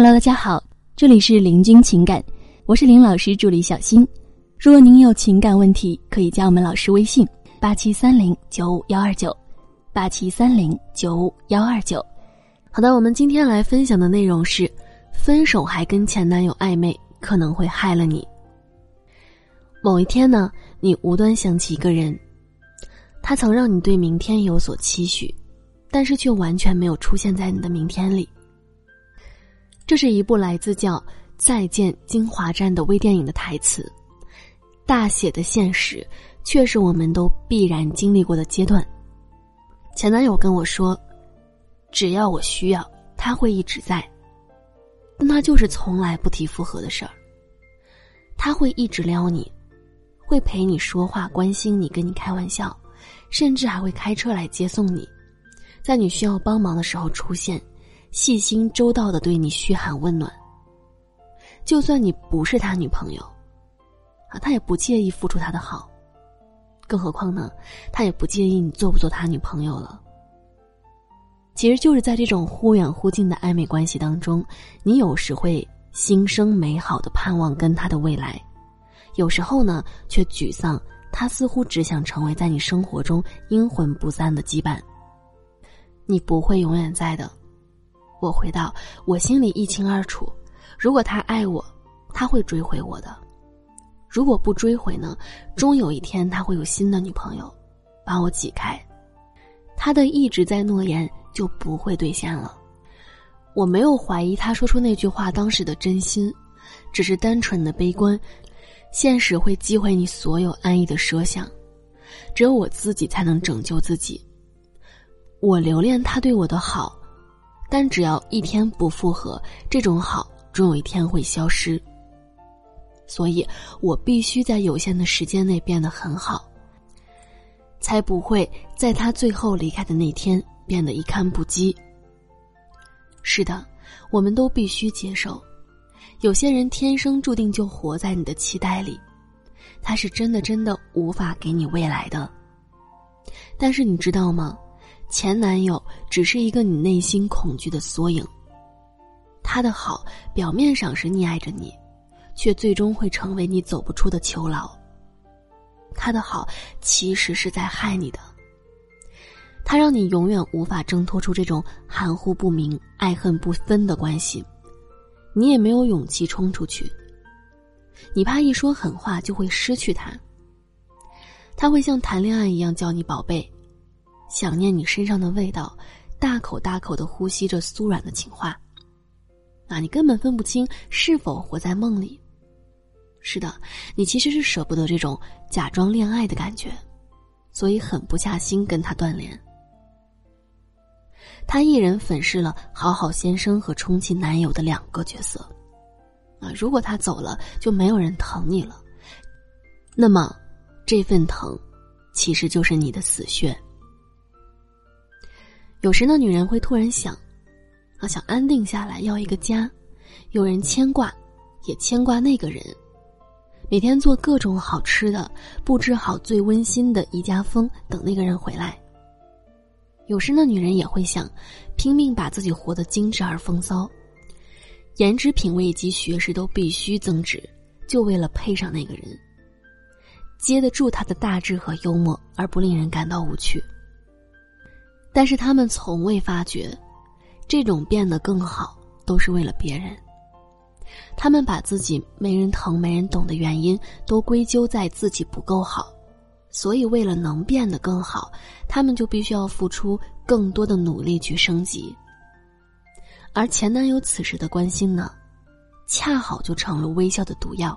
Hello，大家好，这里是林君情感，我是林老师助理小新。如果您有情感问题，可以加我们老师微信：八七三零九五幺二九，八七三零九五幺二九。好的，我们今天来分享的内容是：分手还跟前男友暧昧，可能会害了你。某一天呢，你无端想起一个人，他曾让你对明天有所期许，但是却完全没有出现在你的明天里。这是一部来自叫《再见金华站》的微电影的台词，大写的现实却是我们都必然经历过的阶段。前男友跟我说，只要我需要，他会一直在，但他就是从来不提复合的事儿。他会一直撩你，会陪你说话，关心你，跟你开玩笑，甚至还会开车来接送你，在你需要帮忙的时候出现。细心周到的对你嘘寒问暖。就算你不是他女朋友，啊，他也不介意付出他的好。更何况呢，他也不介意你做不做他女朋友了。其实就是在这种忽远忽近的暧昧关系当中，你有时会心生美好的盼望跟他的未来，有时候呢却沮丧，他似乎只想成为在你生活中阴魂不散的羁绊。你不会永远在的。我回到我心里一清二楚，如果他爱我，他会追回我的；如果不追回呢，终有一天他会有新的女朋友，把我挤开。他的一直在诺言就不会兑现了。我没有怀疑他说出那句话当时的真心，只是单纯的悲观。现实会击毁你所有安逸的设想，只有我自己才能拯救自己。我留恋他对我的好。但只要一天不复合，这种好终有一天会消失。所以我必须在有限的时间内变得很好，才不会在他最后离开的那天变得一堪不羁。是的，我们都必须接受，有些人天生注定就活在你的期待里，他是真的真的无法给你未来的。但是你知道吗？前男友只是一个你内心恐惧的缩影。他的好表面上是溺爱着你，却最终会成为你走不出的囚牢。他的好其实是在害你的。他让你永远无法挣脱出这种含糊不明、爱恨不分的关系，你也没有勇气冲出去。你怕一说狠话就会失去他。他会像谈恋爱一样叫你宝贝。想念你身上的味道，大口大口的呼吸着酥软的情话。啊，你根本分不清是否活在梦里。是的，你其实是舍不得这种假装恋爱的感觉，所以狠不下心跟他断联。他一人粉饰了好好先生和充气男友的两个角色。啊，如果他走了，就没有人疼你了。那么，这份疼，其实就是你的死穴。有时呢，女人会突然想，啊，想安定下来，要一个家，有人牵挂，也牵挂那个人，每天做各种好吃的，布置好最温馨的宜家风，等那个人回来。有时呢，女人也会想，拼命把自己活得精致而风骚，颜值、品味以及学识都必须增值，就为了配上那个人，接得住他的大智和幽默，而不令人感到无趣。但是他们从未发觉，这种变得更好都是为了别人。他们把自己没人疼、没人懂的原因都归咎在自己不够好，所以为了能变得更好，他们就必须要付出更多的努力去升级。而前男友此时的关心呢，恰好就成了微笑的毒药。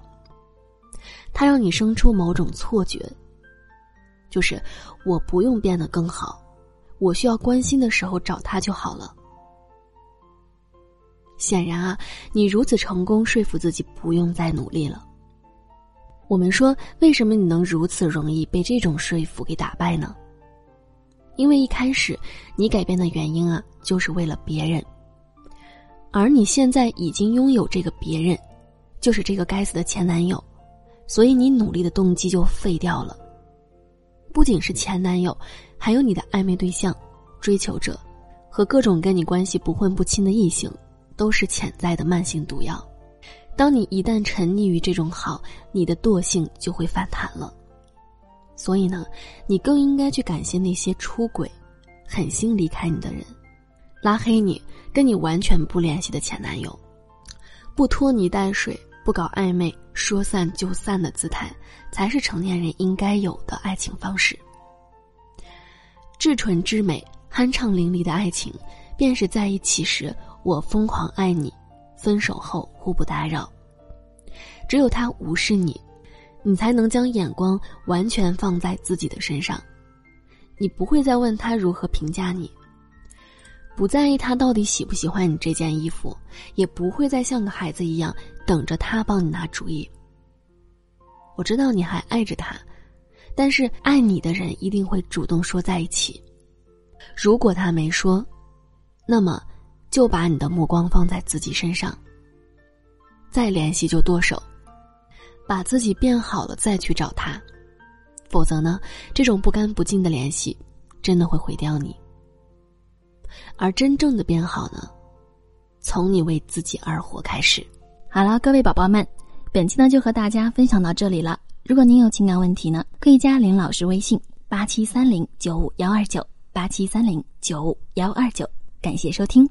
他让你生出某种错觉，就是我不用变得更好。我需要关心的时候找他就好了。显然啊，你如此成功说服自己不用再努力了。我们说，为什么你能如此容易被这种说服给打败呢？因为一开始你改变的原因啊，就是为了别人，而你现在已经拥有这个别人，就是这个该死的前男友，所以你努力的动机就废掉了。不仅是前男友。还有你的暧昧对象、追求者，和各种跟你关系不混不清的异性，都是潜在的慢性毒药。当你一旦沉溺于这种好，你的惰性就会反弹了。所以呢，你更应该去感谢那些出轨、狠心离开你的人，拉黑你、跟你完全不联系的前男友，不拖泥带水、不搞暧昧、说散就散的姿态，才是成年人应该有的爱情方式。至纯至美、酣畅淋漓的爱情，便是在一起时我疯狂爱你，分手后互不打扰。只有他无视你。你才能将眼光完全放在自己的身上，你不会再问他如何评价你，不在意他到底喜不喜欢你这件衣服，也不会再像个孩子一样等着他帮你拿主意。我知道你还爱着他，但是爱你的人一定会主动说在一起。如果他没说，那么就把你的目光放在自己身上，再联系就剁手。把自己变好了再去找他，否则呢，这种不干不净的联系，真的会毁掉你。而真正的变好呢，从你为自己而活开始。好了，各位宝宝们，本期呢就和大家分享到这里了。如果您有情感问题呢，可以加林老师微信八七三零九五幺二九八七三零九五幺二九。感谢收听。